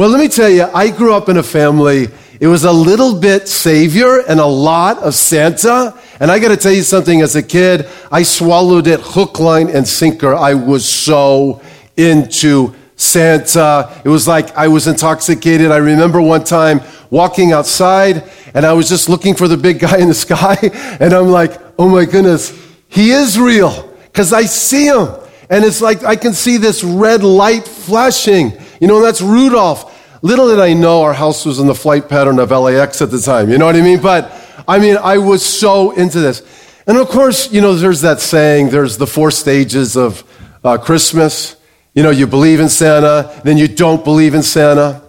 Well, let me tell you, I grew up in a family, it was a little bit Savior and a lot of Santa. And I got to tell you something, as a kid, I swallowed it hook, line, and sinker. I was so into Santa. It was like I was intoxicated. I remember one time walking outside and I was just looking for the big guy in the sky. And I'm like, oh my goodness, he is real because I see him. And it's like I can see this red light flashing. You know, that's Rudolph. Little did I know our house was in the flight pattern of LAX at the time. You know what I mean? But I mean, I was so into this. And of course, you know, there's that saying, there's the four stages of uh, Christmas. You know, you believe in Santa, then you don't believe in Santa,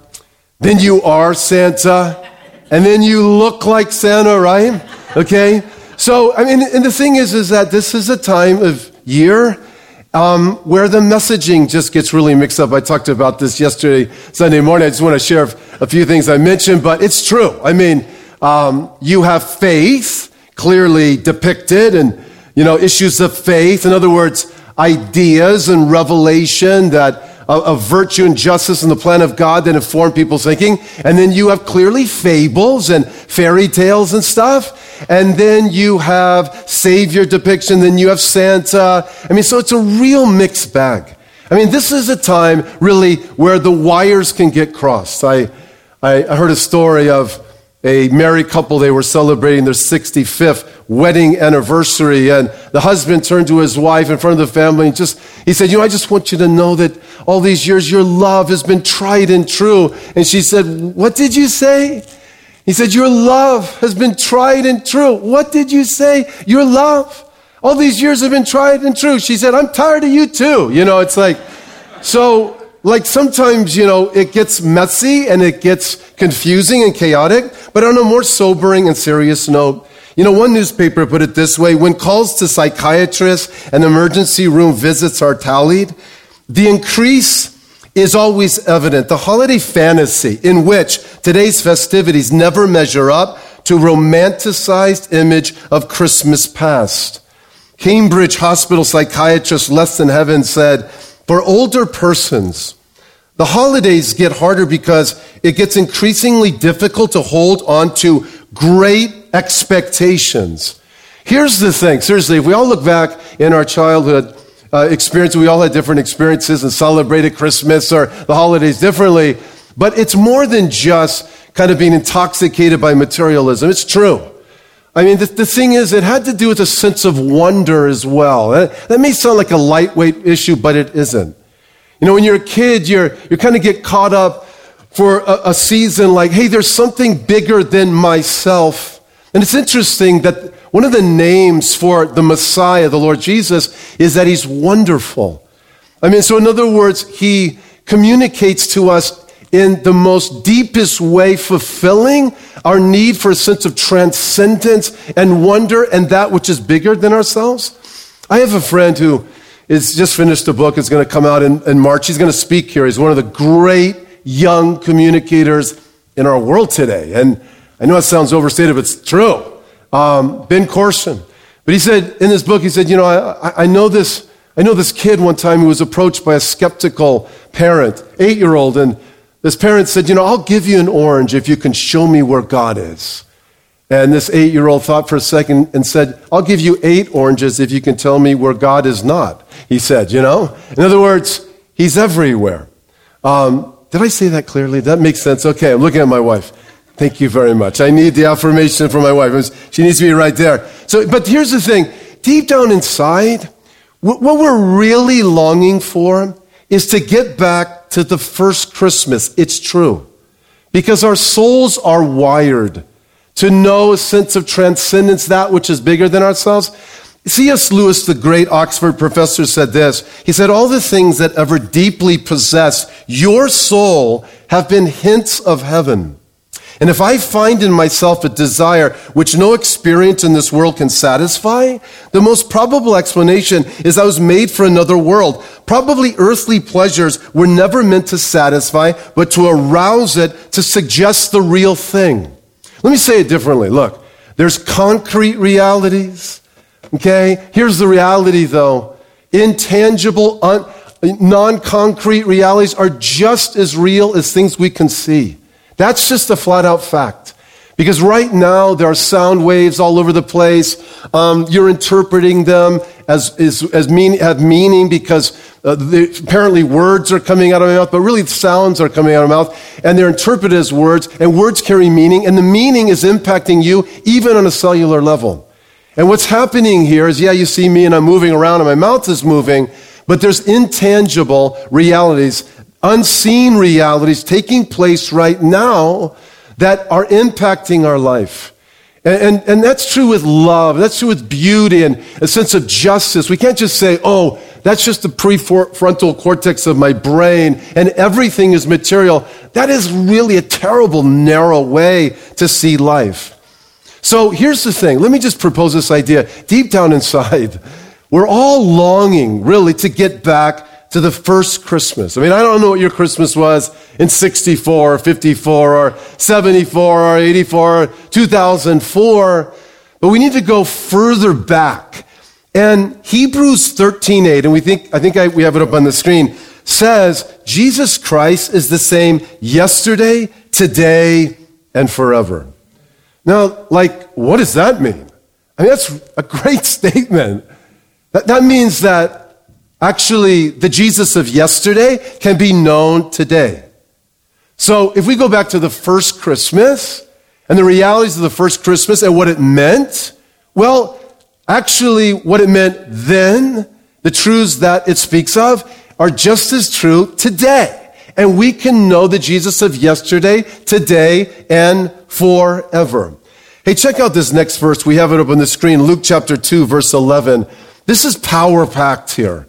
then you are Santa, and then you look like Santa, right? Okay? So, I mean, and the thing is, is that this is a time of year um, where the messaging just gets really mixed up. I talked about this yesterday, Sunday morning. I just want to share a few things I mentioned, but it's true. I mean, um, you have faith clearly depicted and, you know, issues of faith. In other words, ideas and revelation that of, virtue and justice and the plan of God that inform people's thinking. And then you have clearly fables and fairy tales and stuff. And then you have Savior depiction. Then you have Santa. I mean, so it's a real mixed bag. I mean, this is a time really where the wires can get crossed. I, I heard a story of a married couple, they were celebrating their 65th wedding anniversary. And the husband turned to his wife in front of the family and just, he said, You know, I just want you to know that all these years your love has been tried and true. And she said, What did you say? He said, Your love has been tried and true. What did you say? Your love. All these years have been tried and true. She said, I'm tired of you too. You know, it's like, so like sometimes, you know, it gets messy and it gets confusing and chaotic, but on a more sobering and serious note, you know, one newspaper put it this way when calls to psychiatrists and emergency room visits are tallied, the increase is always evident. The holiday fantasy in which today's festivities never measure up to romanticized image of Christmas past. Cambridge Hospital psychiatrist Leston Havens said, for older persons, the holidays get harder because it gets increasingly difficult to hold on to great expectations. Here's the thing seriously, if we all look back in our childhood uh, experience, we all had different experiences and celebrated Christmas or the holidays differently, but it's more than just kind of being intoxicated by materialism. It's true. I mean, the, the, thing is, it had to do with a sense of wonder as well. That, that may sound like a lightweight issue, but it isn't. You know, when you're a kid, you're, you kind of get caught up for a, a season like, hey, there's something bigger than myself. And it's interesting that one of the names for the Messiah, the Lord Jesus, is that he's wonderful. I mean, so in other words, he communicates to us in the most deepest way, fulfilling our need for a sense of transcendence and wonder and that which is bigger than ourselves. I have a friend who is just finished a book. It's going to come out in, in March. He's going to speak here. He's one of the great young communicators in our world today. And I know it sounds overstated, but it's true. Um, ben Carson. But he said in this book, he said, you know, I, I know this, I know this kid one time who was approached by a skeptical parent, eight year old, and this parent said, You know, I'll give you an orange if you can show me where God is. And this eight year old thought for a second and said, I'll give you eight oranges if you can tell me where God is not. He said, You know? In other words, He's everywhere. Um, did I say that clearly? That makes sense. Okay, I'm looking at my wife. Thank you very much. I need the affirmation from my wife. She needs to be right there. So, but here's the thing deep down inside, what we're really longing for is to get back to the first Christmas. It's true. Because our souls are wired to know a sense of transcendence, that which is bigger than ourselves. C.S. Lewis, the great Oxford professor, said this. He said, All the things that ever deeply possess your soul have been hints of heaven. And if I find in myself a desire which no experience in this world can satisfy, the most probable explanation is I was made for another world. Probably earthly pleasures were never meant to satisfy, but to arouse it, to suggest the real thing. Let me say it differently. Look, there's concrete realities. Okay? Here's the reality though. Intangible, un- non concrete realities are just as real as things we can see. That's just a flat out fact. Because right now there are sound waves all over the place. Um, you're interpreting them as, as, as mean, have meaning because uh, the, apparently words are coming out of my mouth, but really sounds are coming out of my mouth, and they're interpreted as words, and words carry meaning, and the meaning is impacting you even on a cellular level. And what's happening here is, yeah, you see me and I'm moving around and my mouth is moving, but there's intangible realities, unseen realities taking place right now that are impacting our life. And, and, and, that's true with love. That's true with beauty and a sense of justice. We can't just say, oh, that's just the prefrontal cortex of my brain and everything is material. That is really a terrible, narrow way to see life. So here's the thing. Let me just propose this idea. Deep down inside, we're all longing really to get back to the first Christmas. I mean, I don't know what your Christmas was in 64 or 54 or 74 or 84 or 2004, but we need to go further back. And Hebrews 13:8, and we think I think I, we have it up on the screen, says Jesus Christ is the same yesterday, today, and forever. Now, like, what does that mean? I mean, that's a great statement. That, that means that Actually, the Jesus of yesterday can be known today. So if we go back to the first Christmas and the realities of the first Christmas and what it meant, well, actually, what it meant then, the truths that it speaks of, are just as true today. And we can know the Jesus of yesterday, today, and forever. Hey, check out this next verse. We have it up on the screen. Luke chapter 2, verse 11. This is power packed here.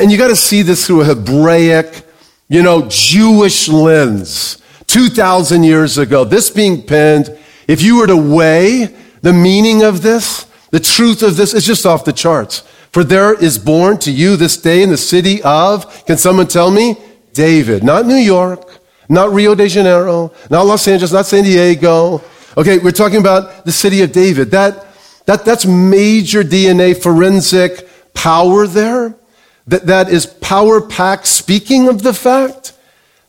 And you got to see this through a Hebraic, you know, Jewish lens. 2,000 years ago, this being penned, if you were to weigh the meaning of this, the truth of this, it's just off the charts. For there is born to you this day in the city of, can someone tell me? David. Not New York, not Rio de Janeiro, not Los Angeles, not San Diego. Okay, we're talking about the city of David. That, that, that's major DNA forensic power there that, that is power packed, speaking of the fact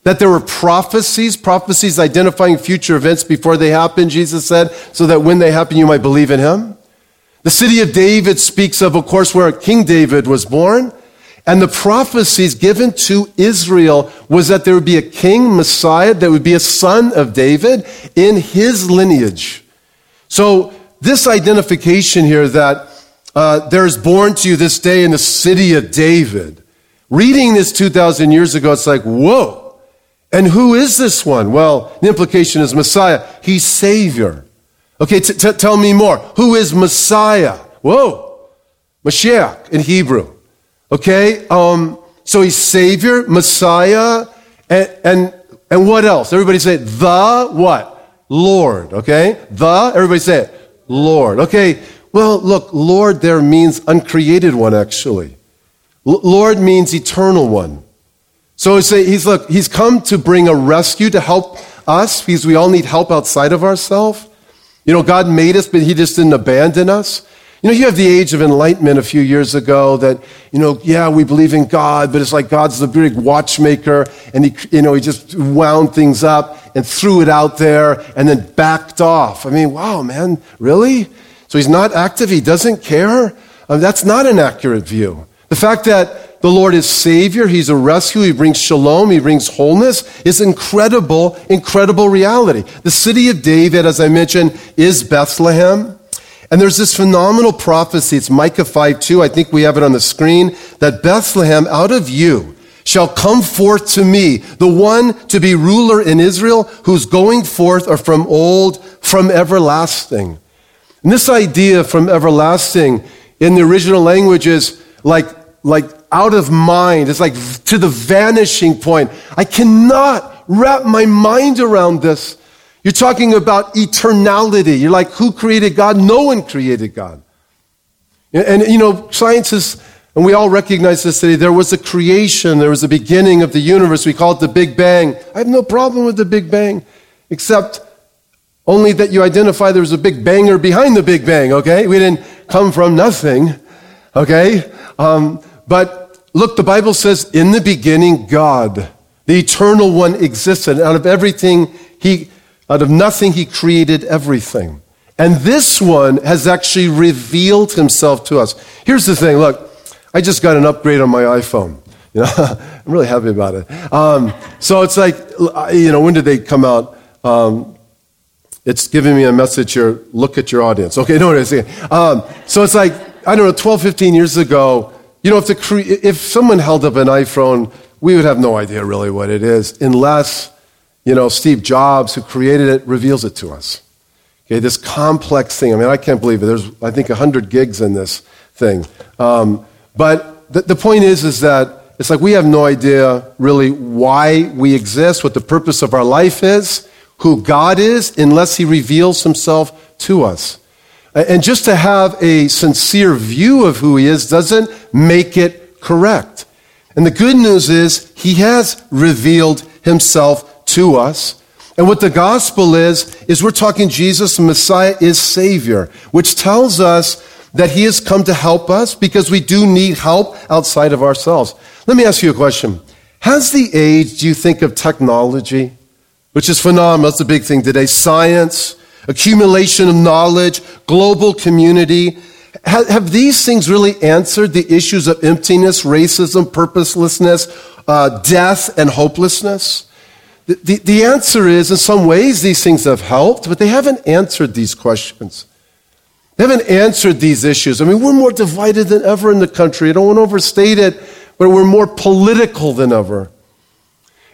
that there were prophecies, prophecies identifying future events before they happen, Jesus said, so that when they happen, you might believe in him. The city of David speaks of, of course, where King David was born. And the prophecies given to Israel was that there would be a king, Messiah, that would be a son of David in his lineage. So, this identification here that uh, there is born to you this day in the city of David. Reading this 2,000 years ago, it's like, whoa. And who is this one? Well, the implication is Messiah. He's Savior. Okay, t- t- tell me more. Who is Messiah? Whoa. Mashiach in Hebrew. Okay, um, so he's Savior, Messiah, and, and, and what else? Everybody say the what? Lord, okay? The, everybody say it. Lord. Okay, well, look, Lord there means uncreated one, actually. Lord means eternal one. So he's, look, he's come to bring a rescue to help us because we all need help outside of ourselves. You know, God made us, but he just didn't abandon us. You know, you have the age of enlightenment a few years ago that, you know, yeah, we believe in God, but it's like God's the big watchmaker and he, you know, he just wound things up and threw it out there and then backed off. I mean, wow, man, really? So he's not active, he doesn't care. Um, that's not an accurate view. The fact that the Lord is Savior, He's a rescue, He brings shalom, He brings wholeness, is incredible, incredible reality. The city of David, as I mentioned, is Bethlehem. And there's this phenomenal prophecy. It's Micah 5 2. I think we have it on the screen. That Bethlehem, out of you, shall come forth to me, the one to be ruler in Israel, whose going forth are from old, from everlasting. And this idea from everlasting in the original language is like, like out of mind. It's like to the vanishing point. I cannot wrap my mind around this. You're talking about eternality. You're like, who created God? No one created God. And, you know, scientists, and we all recognize this today, there was a creation, there was a beginning of the universe. We call it the Big Bang. I have no problem with the Big Bang, except only that you identify there's a big banger behind the big bang, okay? We didn't come from nothing, okay? Um, but look, the Bible says, in the beginning, God, the eternal one existed. Out of everything, he, out of nothing, he created everything. And this one has actually revealed himself to us. Here's the thing look, I just got an upgrade on my iPhone. You know, I'm really happy about it. Um, so it's like, you know, when did they come out? Um, it's giving me a message here. Look at your audience. Okay, no, it's um, so it's like I don't know, 12, 15 years ago. You know, if the cre- if someone held up an iPhone, we would have no idea really what it is, unless you know Steve Jobs, who created it, reveals it to us. Okay, this complex thing. I mean, I can't believe it. There's I think 100 gigs in this thing. Um, but the, the point is, is that it's like we have no idea really why we exist, what the purpose of our life is, who God is, unless He reveals Himself to us. And just to have a sincere view of who He is doesn't make it correct. And the good news is He has revealed Himself to us. And what the gospel is, is we're talking Jesus, Messiah is Savior, which tells us that He has come to help us because we do need help outside of ourselves. Let me ask you a question. Has the age, do you think, of technology, which is phenomenal, that's a big thing today, science, accumulation of knowledge, global community, have, have these things really answered the issues of emptiness, racism, purposelessness, uh, death, and hopelessness? The, the, the answer is, in some ways, these things have helped, but they haven't answered these questions. They haven't answered these issues. I mean, we're more divided than ever in the country. I don't want to overstate it, but we're more political than ever.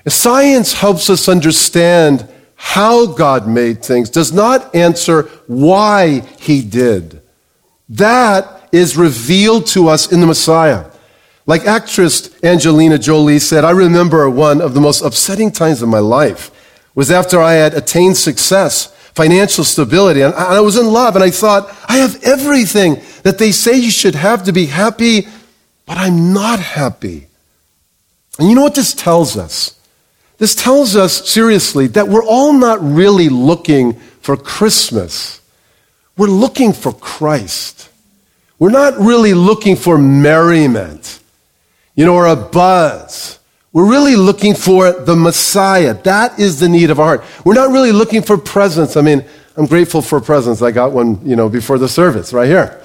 Science helps us understand how God made things, does not answer why He did. That is revealed to us in the Messiah. Like actress Angelina Jolie said, I remember one of the most upsetting times of my life was after I had attained success, financial stability, and I was in love, and I thought, I have everything that they say you should have to be happy, but I'm not happy. And you know what this tells us? This tells us seriously that we're all not really looking for Christmas. We're looking for Christ. We're not really looking for merriment, you know, or a buzz. We're really looking for the Messiah. That is the need of our heart. We're not really looking for presents. I mean, I'm grateful for presents. I got one, you know, before the service right here.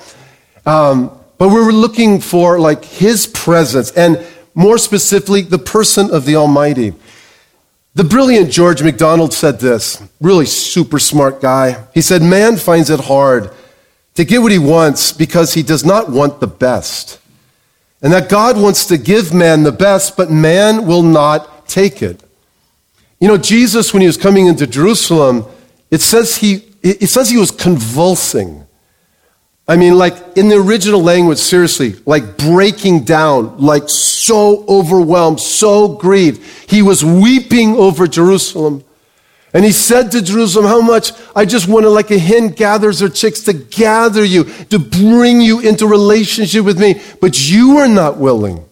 Um, but we're looking for like his presence and more specifically, the person of the Almighty. The brilliant George MacDonald said this, really super smart guy. He said, Man finds it hard to get what he wants because he does not want the best. And that God wants to give man the best, but man will not take it. You know, Jesus, when he was coming into Jerusalem, it says he, it says he was convulsing. I mean, like in the original language, seriously, like breaking down, like so overwhelmed, so grieved. He was weeping over Jerusalem. And he said to Jerusalem, How much I just wanted, like a hen gathers her chicks, to gather you, to bring you into relationship with me, but you are not willing.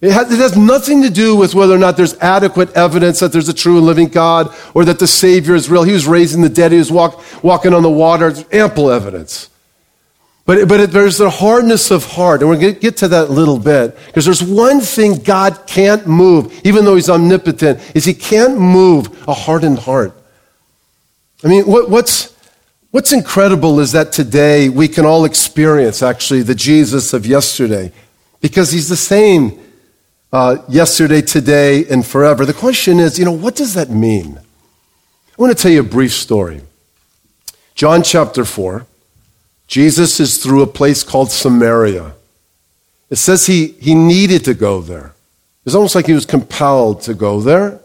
It has, it has, nothing to do with whether or not there's adequate evidence that there's a true and living God or that the Savior is real. He was raising the dead, he was walk, walking on the water. There's ample evidence. But, but it, there's a hardness of heart, and we're going to get to that a little bit, because there's one thing God can't move, even though He's omnipotent, is He can't move a hardened heart. I mean, what, what's, what's incredible is that today we can all experience, actually, the Jesus of yesterday, because He's the same uh, yesterday, today, and forever. The question is, you know, what does that mean? I want to tell you a brief story. John chapter 4. Jesus is through a place called Samaria. It says he, he needed to go there. It's almost like he was compelled to go there.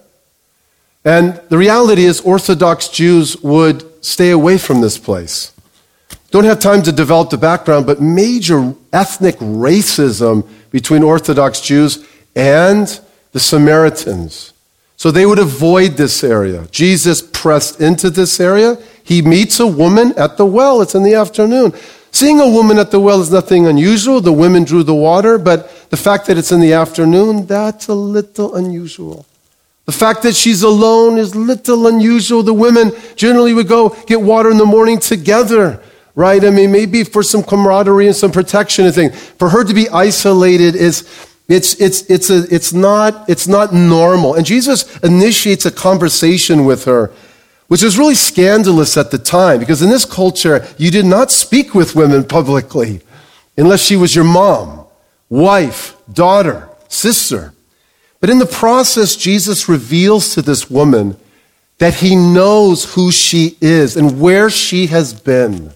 And the reality is, Orthodox Jews would stay away from this place. Don't have time to develop the background, but major ethnic racism between Orthodox Jews and the Samaritans. So they would avoid this area. Jesus pressed into this area. He meets a woman at the well. It's in the afternoon. Seeing a woman at the well is nothing unusual. The women drew the water, but the fact that it's in the afternoon, that's a little unusual. The fact that she's alone is little unusual. The women generally would go get water in the morning together, right? I mean, maybe for some camaraderie and some protection and things. For her to be isolated is, It's, it's, it's, a, it's, not, it's not normal. And Jesus initiates a conversation with her, which was really scandalous at the time, because in this culture, you did not speak with women publicly unless she was your mom, wife, daughter, sister. But in the process, Jesus reveals to this woman that he knows who she is and where she has been.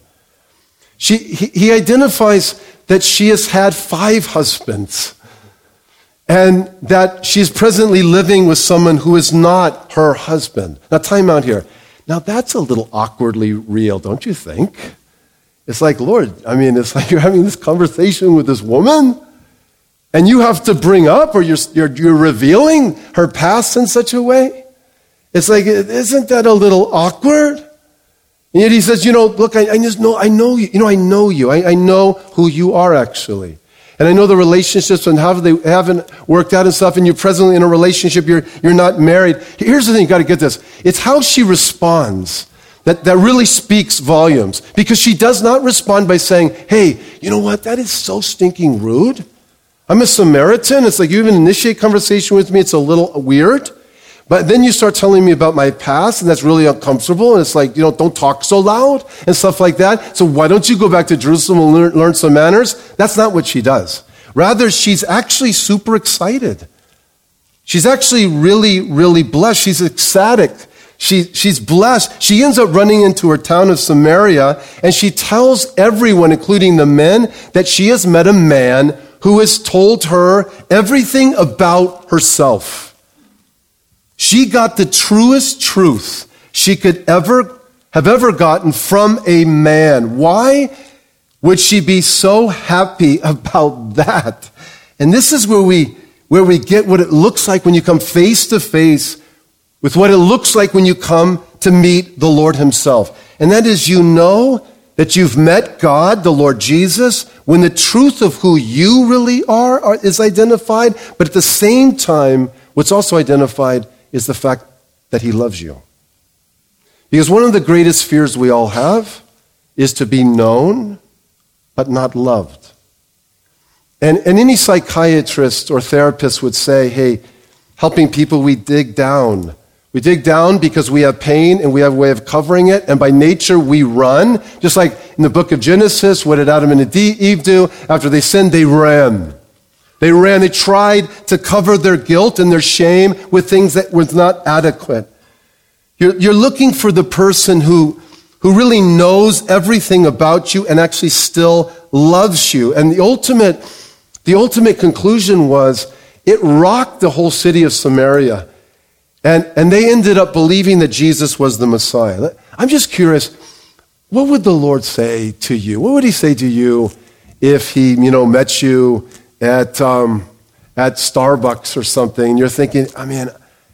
She, he, he identifies that she has had five husbands and that she's presently living with someone who is not her husband. Now, time out here. Now, that's a little awkwardly real, don't you think? It's like, Lord, I mean, it's like you're having this conversation with this woman, and you have to bring up, or you're, you're, you're revealing her past in such a way. It's like, isn't that a little awkward? And yet he says, you know, look, I, I just know, I know you. You know, I know you. I, I know who you are actually. And I know the relationships and how they haven't worked out and stuff, and you're presently in a relationship, you're, you're not married. Here's the thing, you gotta get this. It's how she responds that, that really speaks volumes. Because she does not respond by saying, hey, you know what, that is so stinking rude. I'm a Samaritan. It's like you even initiate conversation with me, it's a little weird. But then you start telling me about my past, and that's really uncomfortable. And it's like, you know, don't talk so loud and stuff like that. So why don't you go back to Jerusalem and learn, learn some manners? That's not what she does. Rather, she's actually super excited. She's actually really, really blessed. She's ecstatic. She, she's blessed. She ends up running into her town of Samaria, and she tells everyone, including the men, that she has met a man who has told her everything about herself. She got the truest truth she could ever have ever gotten from a man. Why would she be so happy about that? And this is where we, where we get what it looks like when you come face to face with what it looks like when you come to meet the Lord Himself. And that is, you know that you've met God, the Lord Jesus, when the truth of who you really are, is identified, but at the same time, what's also identified is the fact that He loves you. Because one of the greatest fears we all have is to be known but not loved. And, and any psychiatrist or therapist would say, hey, helping people, we dig down. We dig down because we have pain and we have a way of covering it, and by nature we run. Just like in the book of Genesis, what did Adam and Eve do? After they sinned, they ran. They ran, they tried to cover their guilt and their shame with things that was not adequate. You're, you're looking for the person who, who really knows everything about you and actually still loves you. And the ultimate, the ultimate conclusion was it rocked the whole city of Samaria. And, and they ended up believing that Jesus was the Messiah. I'm just curious, what would the Lord say to you? What would he say to you if he, you know, met you at, um, at Starbucks or something, and you're thinking, I mean,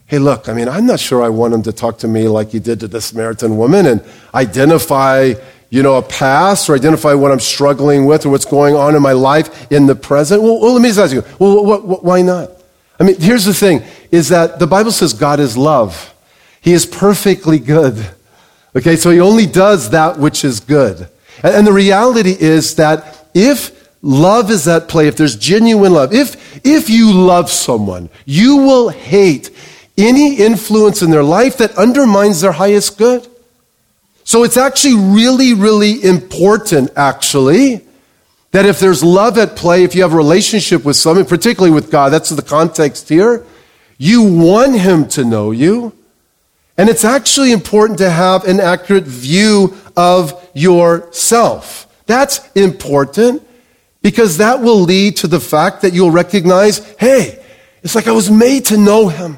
hey, look, I mean, I'm not sure I want him to talk to me like he did to the Samaritan woman and identify, you know, a past or identify what I'm struggling with or what's going on in my life in the present. Well, well let me just ask you, well, what, what, why not? I mean, here's the thing, is that the Bible says God is love. He is perfectly good. Okay, so he only does that which is good. And, and the reality is that if love is at play, if there's genuine love, if, if you love someone, you will hate any influence in their life that undermines their highest good. So it's actually really, really important, actually, that if there's love at play, if you have a relationship with someone, particularly with God, that's the context here, you want Him to know you. And it's actually important to have an accurate view of yourself. That's important because that will lead to the fact that you'll recognize, hey, it's like I was made to know him.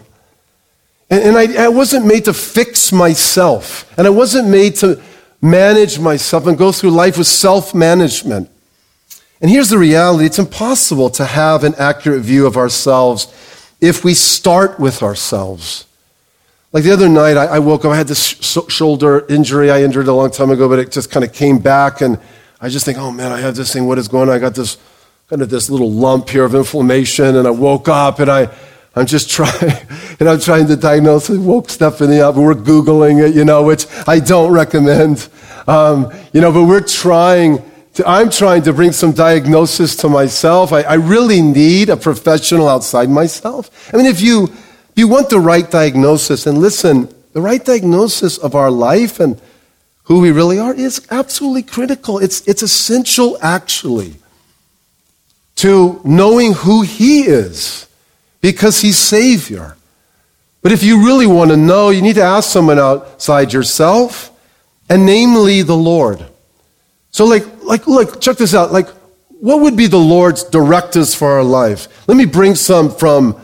And, and I, I wasn't made to fix myself. And I wasn't made to manage myself and go through life with self management. And here's the reality it's impossible to have an accurate view of ourselves if we start with ourselves. Like the other night, I, I woke up, I had this sh- shoulder injury I injured a long time ago, but it just kind of came back. And I just think, oh man, I have this thing. What is going on? I got this kind of this little lump here of inflammation, and I woke up and I, I'm just trying, and I'm trying to diagnose it. Woke Stephanie up, we're googling it, you know, which I don't recommend, um, you know, but we're trying To, I'm trying to bring some diagnosis to myself. I, I, really need a professional outside myself. I mean, if you, if you want the right diagnosis, and listen, the right diagnosis of our life and who we really are is absolutely critical. It's, it's essential, actually, to knowing who He is because He's Savior. But if you really want to know, you need to ask someone outside yourself, and namely the Lord. So, like, like, look, check this out. Like, what would be the Lord's directives for our life? Let me bring some from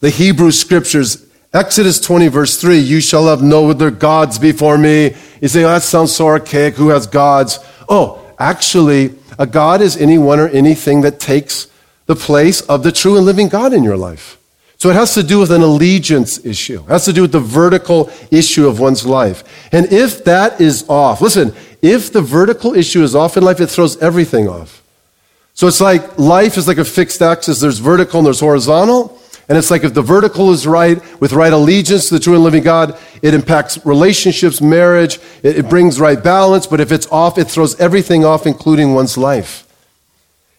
the Hebrew scriptures. Exodus 20, verse 3 You shall have no other gods before me. You say, oh, that sounds so archaic. Who has gods? Oh, actually, a God is anyone or anything that takes the place of the true and living God in your life. So it has to do with an allegiance issue. It has to do with the vertical issue of one's life. And if that is off, listen, if the vertical issue is off in life, it throws everything off. So it's like life is like a fixed axis. There's vertical and there's horizontal. And it's like if the vertical is right, with right allegiance to the true and living God, it impacts relationships, marriage, it, it brings right balance. But if it's off, it throws everything off, including one's life.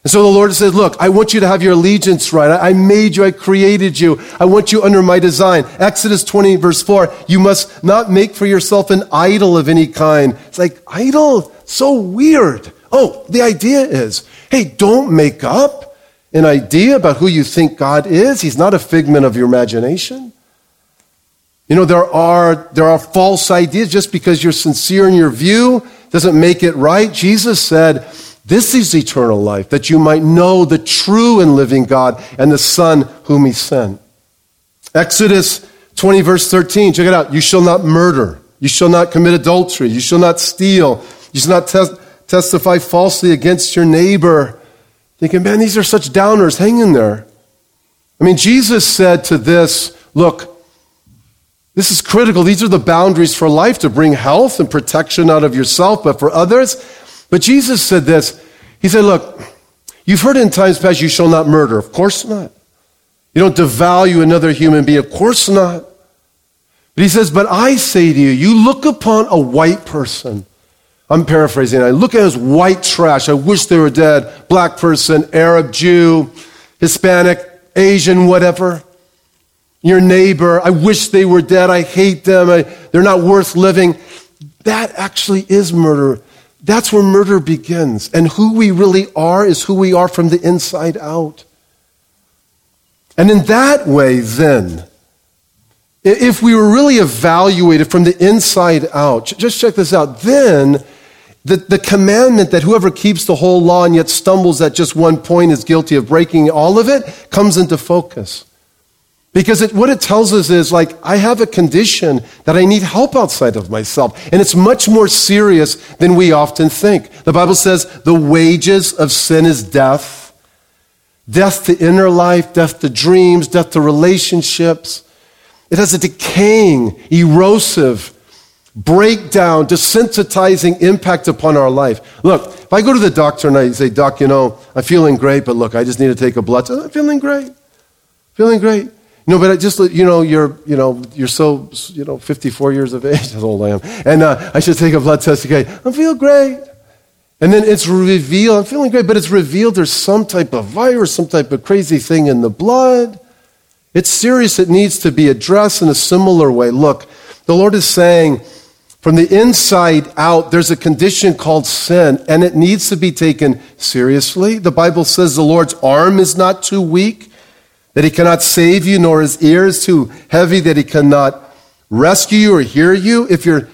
And so the Lord says, Look, I want you to have your allegiance right. I made you, I created you. I want you under my design. Exodus 20, verse 4 you must not make for yourself an idol of any kind. It's like, idol? So weird. Oh, the idea is hey, don't make up an idea about who you think God is. He's not a figment of your imagination. You know, there are, there are false ideas. Just because you're sincere in your view doesn't make it right. Jesus said, this is eternal life, that you might know the true and living God and the Son whom He sent. Exodus 20, verse 13, check it out. You shall not murder. You shall not commit adultery. You shall not steal. You shall not tes- testify falsely against your neighbor. Thinking, man, these are such downers. Hang in there. I mean, Jesus said to this, look, this is critical. These are the boundaries for life to bring health and protection out of yourself, but for others, but Jesus said this. He said, Look, you've heard in times past, you shall not murder. Of course not. You don't devalue another human being. Of course not. But he says, But I say to you, you look upon a white person. I'm paraphrasing. I look at his white trash. I wish they were dead. Black person, Arab, Jew, Hispanic, Asian, whatever. Your neighbor, I wish they were dead. I hate them. I, they're not worth living. That actually is murder. That's where murder begins. And who we really are is who we are from the inside out. And in that way, then, if we were really evaluated from the inside out, just check this out, then the, the commandment that whoever keeps the whole law and yet stumbles at just one point is guilty of breaking all of it comes into focus. Because it, what it tells us is like, I have a condition that I need help outside of myself. And it's much more serious than we often think. The Bible says the wages of sin is death. Death to inner life, death to dreams, death to relationships. It has a decaying, erosive, breakdown, desensitizing impact upon our life. Look, if I go to the doctor and I say, Doc, you know, I'm feeling great, but look, I just need to take a blood test. I'm feeling great. Feeling great. No, but I just, you know, you're, you know, you're so, you know, 54 years of age, as old I am. And uh, I should take a blood test Okay, I'm feel great. And then it's revealed, I'm feeling great, but it's revealed there's some type of virus, some type of crazy thing in the blood. It's serious. It needs to be addressed in a similar way. Look, the Lord is saying, from the inside out, there's a condition called sin, and it needs to be taken seriously. The Bible says the Lord's arm is not too weak that he cannot save you, nor his ear is too heavy that he cannot rescue you or hear you. If you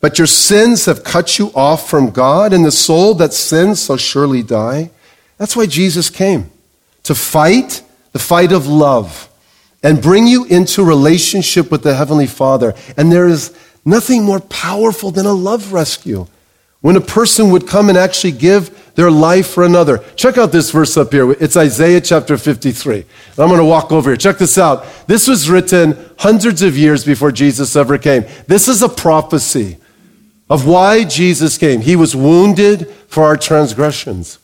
but your sins have cut you off from God, and the soul that sins shall surely die. That's why Jesus came to fight the fight of love and bring you into relationship with the Heavenly Father. And there is nothing more powerful than a love rescue. When a person would come and actually give their life for another. Check out this verse up here. It's Isaiah chapter 53. I'm going to walk over here. Check this out. This was written hundreds of years before Jesus ever came. This is a prophecy of why Jesus came. He was wounded for our transgressions.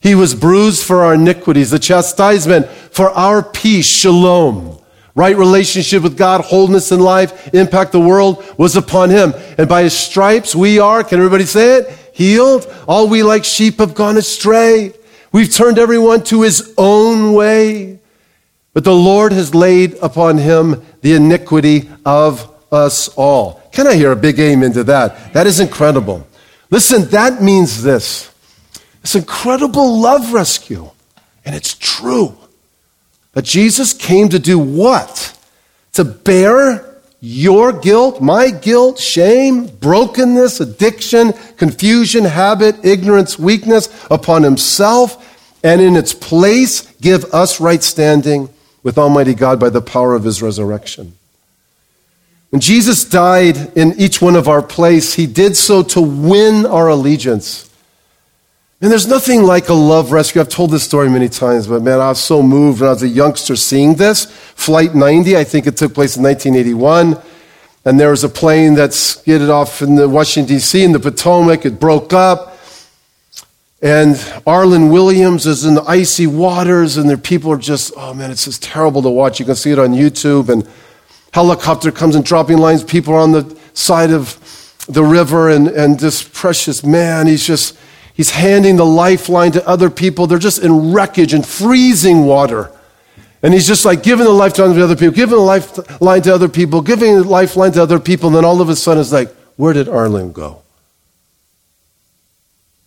He was bruised for our iniquities. The chastisement for our peace, shalom, right relationship with God, wholeness in life, impact the world was upon him. And by his stripes, we are, can everybody say it? Healed. All we like sheep have gone astray. We've turned everyone to his own way. But the Lord has laid upon him the iniquity of us all. Can I hear a big amen to that? That is incredible. Listen, that means this. It's incredible love rescue. And it's true. That Jesus came to do what? To bear your guilt, my guilt, shame, brokenness, addiction, confusion, habit, ignorance, weakness upon himself, and in its place give us right standing with Almighty God by the power of his resurrection. When Jesus died in each one of our place, he did so to win our allegiance. And there's nothing like a love rescue. I've told this story many times, but man, I was so moved when I was a youngster seeing this. Flight 90, I think it took place in 1981. And there was a plane that skidded off in the Washington, D.C., in the Potomac. It broke up. And Arland Williams is in the icy waters, and their people are just, oh man, it's just terrible to watch. You can see it on YouTube. And helicopter comes and dropping lines. People are on the side of the river, and, and this precious man, he's just He's handing the lifeline to other people. They're just in wreckage and freezing water. And he's just like giving the lifeline to other people, giving the lifeline to other people, giving the lifeline to other people. And then all of a sudden it's like, where did Arland go?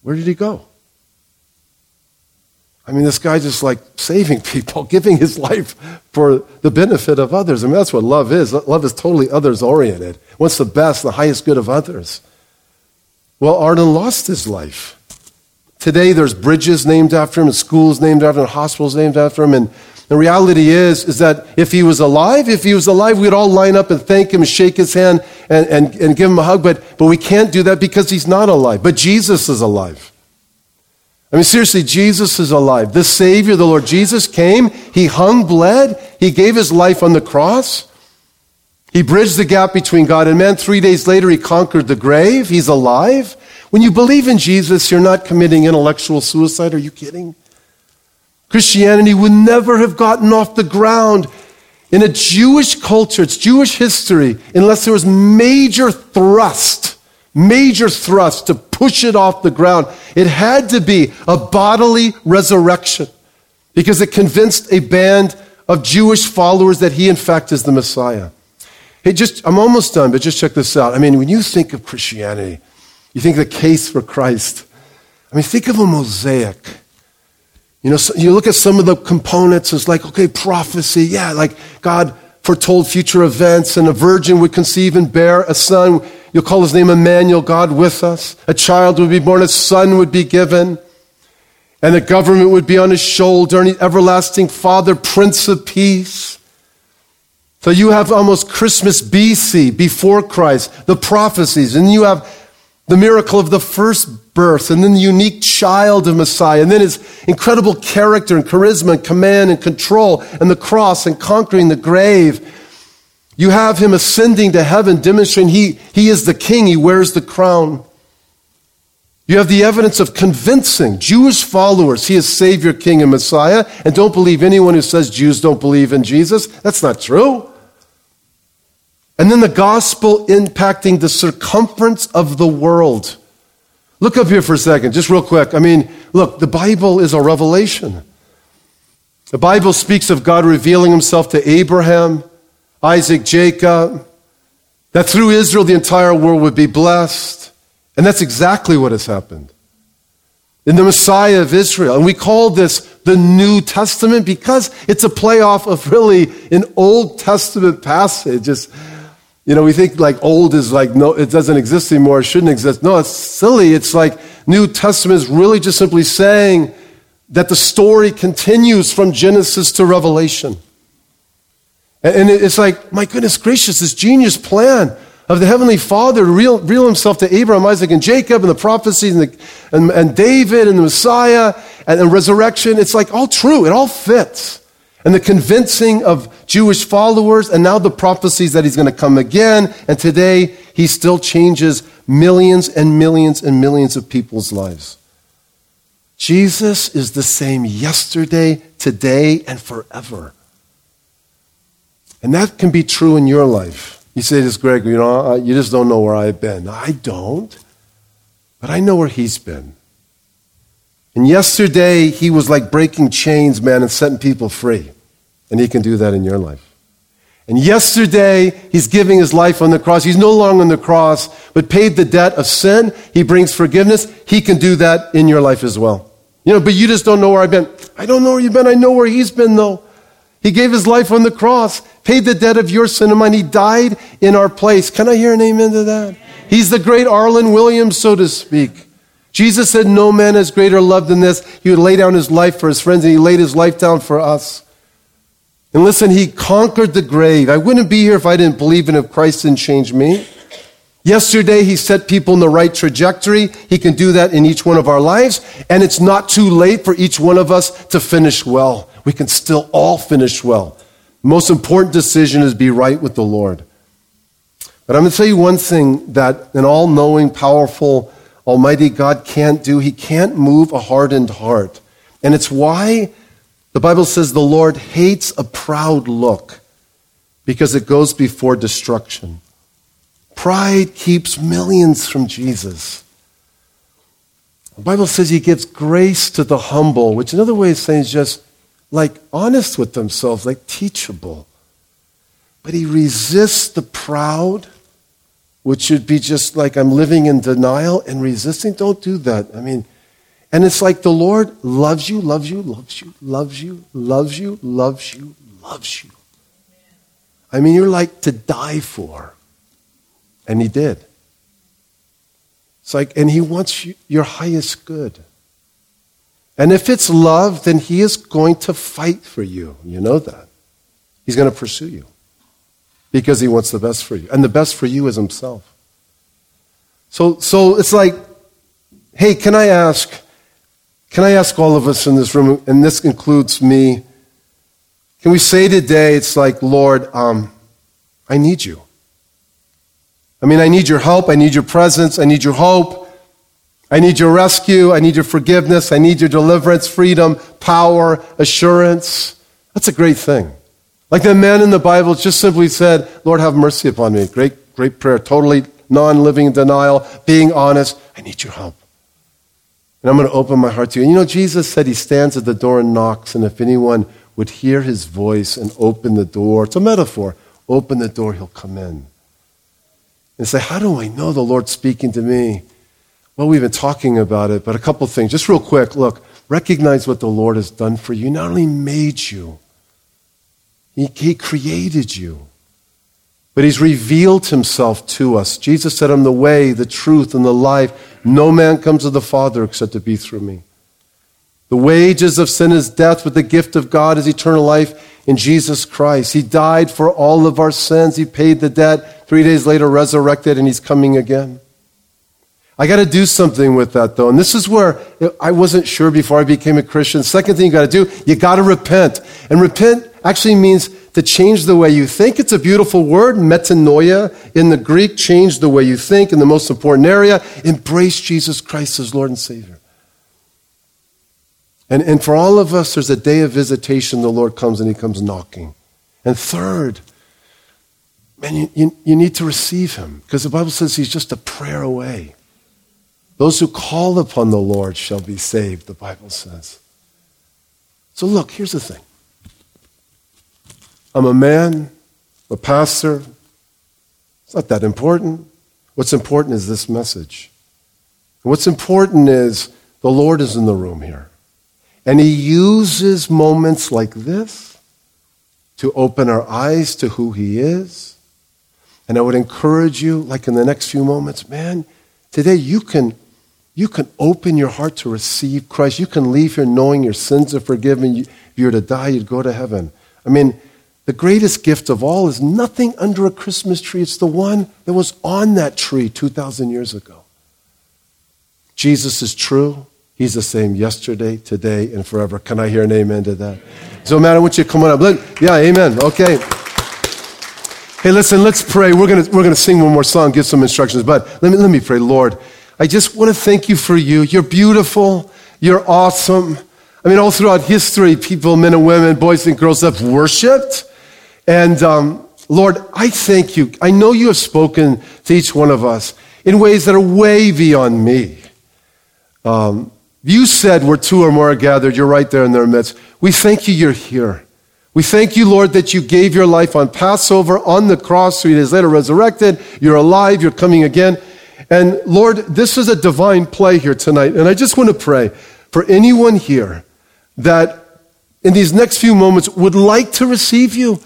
Where did he go? I mean, this guy just like saving people, giving his life for the benefit of others. I mean, that's what love is. Love is totally others oriented. What's the best, the highest good of others? Well, Arland lost his life. Today, there's bridges named after him, and schools named after him, and hospitals named after him. And the reality is, is that if he was alive, if he was alive, we'd all line up and thank him and shake his hand and, and, and give him a hug. But, but we can't do that because he's not alive. But Jesus is alive. I mean, seriously, Jesus is alive. The Savior, the Lord Jesus, came. He hung, bled. He gave his life on the cross. He bridged the gap between God and man. Three days later, he conquered the grave. He's alive. When you believe in Jesus, you're not committing intellectual suicide. Are you kidding? Christianity would never have gotten off the ground in a Jewish culture, it's Jewish history, unless there was major thrust, major thrust to push it off the ground. It had to be a bodily resurrection because it convinced a band of Jewish followers that he, in fact, is the Messiah. Hey, just, I'm almost done, but just check this out. I mean, when you think of Christianity, you think the case for Christ. I mean, think of a mosaic. You know, so you look at some of the components, it's like, okay, prophecy, yeah, like God foretold future events, and a virgin would conceive and bear a son. You'll call his name Emmanuel, God with us. A child would be born, a son would be given, and the government would be on his shoulder, and everlasting Father, Prince of Peace. So you have almost Christmas BC, before Christ, the prophecies, and you have the miracle of the first birth, and then the unique child of Messiah, and then his incredible character and charisma and command and control, and the cross and conquering the grave. You have him ascending to heaven, demonstrating he, he is the king, he wears the crown. You have the evidence of convincing Jewish followers he is Savior, King, and Messiah, and don't believe anyone who says Jews don't believe in Jesus. That's not true. And then the gospel impacting the circumference of the world. Look up here for a second, just real quick. I mean, look, the Bible is a revelation. The Bible speaks of God revealing himself to Abraham, Isaac, Jacob, that through Israel the entire world would be blessed. And that's exactly what has happened. In the Messiah of Israel. And we call this the New Testament because it's a playoff of really an Old Testament passage. It's, you know, we think like old is like, no, it doesn't exist anymore, it shouldn't exist. No, it's silly. It's like New Testament is really just simply saying that the story continues from Genesis to Revelation. And it's like, my goodness gracious, this genius plan of the Heavenly Father to reveal, himself to Abraham, Isaac, and Jacob, and the prophecies, and, the, and, and David, and the Messiah, and, and resurrection. It's like all true. It all fits and the convincing of Jewish followers, and now the prophecies that he's going to come again. And today, he still changes millions and millions and millions of people's lives. Jesus is the same yesterday, today, and forever. And that can be true in your life. You say this, Greg, you know, uh, you just don't know where I've been. I don't. But I know where he's been. And yesterday, he was like breaking chains, man, and setting people free. And he can do that in your life. And yesterday, he's giving his life on the cross. He's no longer on the cross, but paid the debt of sin. He brings forgiveness. He can do that in your life as well. You know, but you just don't know where I've been. I don't know where you've been. I know where he's been, though. He gave his life on the cross, paid the debt of your sin and mine. He died in our place. Can I hear an amen to that? He's the great Arland Williams, so to speak. Jesus said, No man has greater love than this. He would lay down his life for his friends, and he laid his life down for us. And listen, he conquered the grave. I wouldn't be here if I didn't believe in if Christ didn't change me. Yesterday, he set people in the right trajectory. He can do that in each one of our lives. And it's not too late for each one of us to finish well. We can still all finish well. Most important decision is be right with the Lord. But I'm going to tell you one thing that an all knowing, powerful, Almighty God can't do. He can't move a hardened heart. And it's why the Bible says the Lord hates a proud look because it goes before destruction. Pride keeps millions from Jesus. The Bible says he gives grace to the humble, which another way of saying is just like honest with themselves, like teachable. But he resists the proud which should be just like I'm living in denial and resisting. Don't do that. I mean, and it's like the Lord loves you, loves you, loves you, loves you, loves you, loves you, loves you. I mean, you're like to die for. And He did. It's like, and He wants you, your highest good. And if it's love, then He is going to fight for you. You know that. He's going to pursue you because he wants the best for you. And the best for you is himself. So, so it's like, hey, can I ask, can I ask all of us in this room, and this includes me, can we say today, it's like, Lord, um, I need you. I mean, I need your help. I need your presence. I need your hope. I need your rescue. I need your forgiveness. I need your deliverance, freedom, power, assurance. That's a great thing. Like the man in the Bible just simply said, Lord, have mercy upon me. Great, great prayer. Totally non living denial, being honest. I need your help. And I'm going to open my heart to you. And you know, Jesus said he stands at the door and knocks, and if anyone would hear his voice and open the door, it's a metaphor, open the door, he'll come in. And say, How do I know the Lord's speaking to me? Well, we've been talking about it, but a couple things. Just real quick look, recognize what the Lord has done for you. He not only made you, he, he created you. But he's revealed himself to us. Jesus said, I'm the way, the truth, and the life. No man comes to the Father except to be through me. The wages of sin is death, but the gift of God is eternal life in Jesus Christ. He died for all of our sins. He paid the debt. Three days later, resurrected, and he's coming again. I got to do something with that, though. And this is where I wasn't sure before I became a Christian. Second thing you got to do, you got to repent. And repent actually means to change the way you think. It's a beautiful word, metanoia in the Greek, change the way you think in the most important area. Embrace Jesus Christ as Lord and Savior. And, and for all of us, there's a day of visitation. The Lord comes and He comes knocking. And third, man, you, you, you need to receive Him because the Bible says He's just a prayer away. Those who call upon the Lord shall be saved, the Bible says. So, look, here's the thing I'm a man, a pastor. It's not that important. What's important is this message. what's important is the Lord is in the room here. And He uses moments like this to open our eyes to who He is. And I would encourage you, like in the next few moments, man, today you can, you can open your heart to receive Christ. You can leave here knowing your sins are forgiven. If you were to die, you'd go to heaven. I mean, the greatest gift of all is nothing under a Christmas tree. It's the one that was on that tree 2,000 years ago. Jesus is true. He's the same yesterday, today, and forever. Can I hear an amen to that? So, man, I want you to come on up. Look, yeah, amen. Okay. Hey, listen, let's pray. We're going we're gonna sing one more song, give some instructions, but let me, let me pray. Lord, I just want to thank you for you. You're beautiful. You're awesome. I mean, all throughout history, people, men and women, boys and girls have worshiped And um, Lord, I thank you. I know you have spoken to each one of us in ways that are way beyond me. Um, you said where two or more are gathered, you're right there in their midst. We thank you, you're here. We thank you, Lord, that you gave your life on Passover, on the cross, three days later resurrected. You're alive, you're coming again. And Lord, this is a divine play here tonight. And I just want to pray for anyone here that in these next few moments would like to receive you.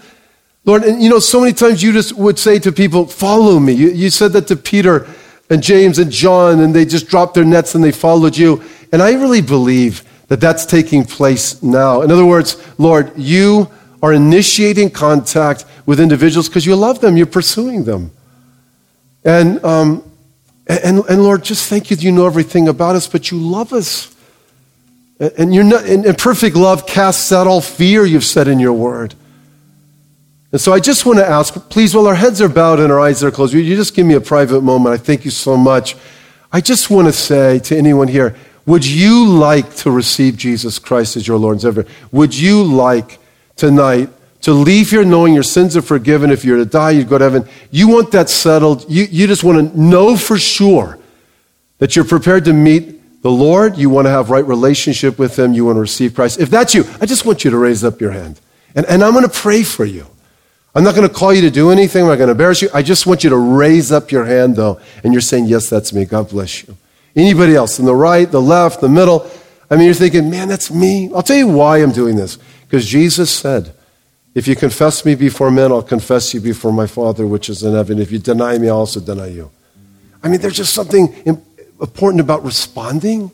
Lord, and you know, so many times you just would say to people, Follow me. You, you said that to Peter and James and John, and they just dropped their nets and they followed you. And I really believe that that's taking place now. In other words, Lord, you are initiating contact with individuals because you love them, you're pursuing them. And, um, and, and Lord, just thank you that you know everything about us, but you love us. And, you're not, and, and perfect love casts out all fear, you've said in your word. And so I just want to ask, please, while our heads are bowed and our eyes are closed, you just give me a private moment. I thank you so much. I just want to say to anyone here, would you like to receive Jesus Christ as your Lord and Savior? Would you like tonight to leave here knowing your sins are forgiven? If you're to die, you go to heaven. You want that settled. You, you just want to know for sure that you're prepared to meet the Lord. You want to have right relationship with Him. You want to receive Christ. If that's you, I just want you to raise up your hand. And, and I'm going to pray for you. I'm not going to call you to do anything. I'm not going to embarrass you. I just want you to raise up your hand, though, and you're saying, Yes, that's me. God bless you. Anybody else? In the right, the left, the middle? I mean, you're thinking, man, that's me. I'll tell you why I'm doing this. Because Jesus said, if you confess me before men, I'll confess you before my Father which is in heaven. If you deny me, I'll also deny you. I mean, there's just something important about responding.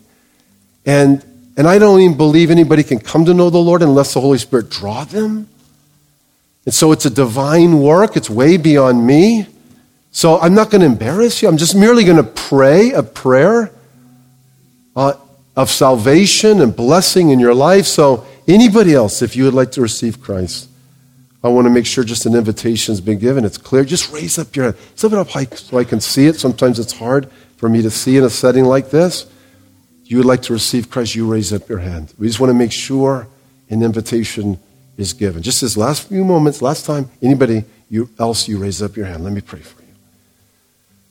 And, and I don't even believe anybody can come to know the Lord unless the Holy Spirit draw them. And so it's a divine work. It's way beyond me. So I'm not going to embarrass you. I'm just merely going to pray a prayer uh, of salvation and blessing in your life. So, anybody else, if you would like to receive Christ, I want to make sure just an invitation has been given. It's clear. Just raise up your hand. Slip it up high so I can see it. Sometimes it's hard for me to see in a setting like this. You would like to receive Christ, you raise up your hand. We just want to make sure an invitation is given. Just this last few moments, last time, anybody you, else, you raise up your hand. Let me pray for you.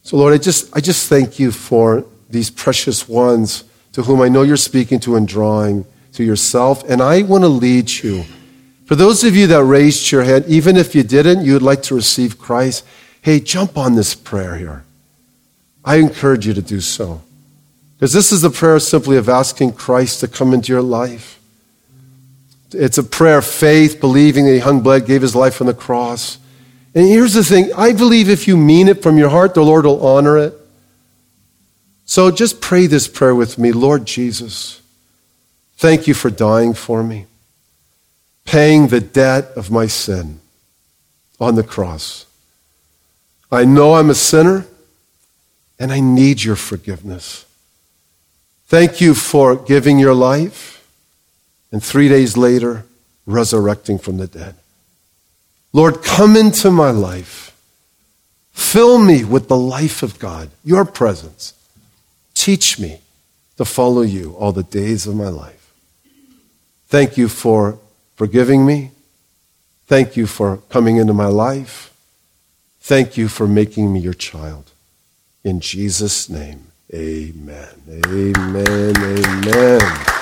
So, Lord, I just, I just thank you for these precious ones to whom I know you're speaking to and drawing to yourself. And I want to lead you. For those of you that raised your hand, even if you didn't, you would like to receive Christ, hey, jump on this prayer here. I encourage you to do so. Because this is the prayer simply of asking Christ to come into your life. It's a prayer of faith, believing that he hung blood, gave his life on the cross. And here's the thing I believe if you mean it from your heart, the Lord will honor it. So just pray this prayer with me Lord Jesus, thank you for dying for me, paying the debt of my sin on the cross. I know I'm a sinner and I need your forgiveness. Thank you for giving your life and three days later, resurrecting from the dead. Lord, come into my life. Fill me with the life of God, your presence. Teach me to follow you all the days of my life. Thank you for forgiving me. Thank you for coming into my life. Thank you for making me your child. In Jesus' name, amen. Amen. Amen.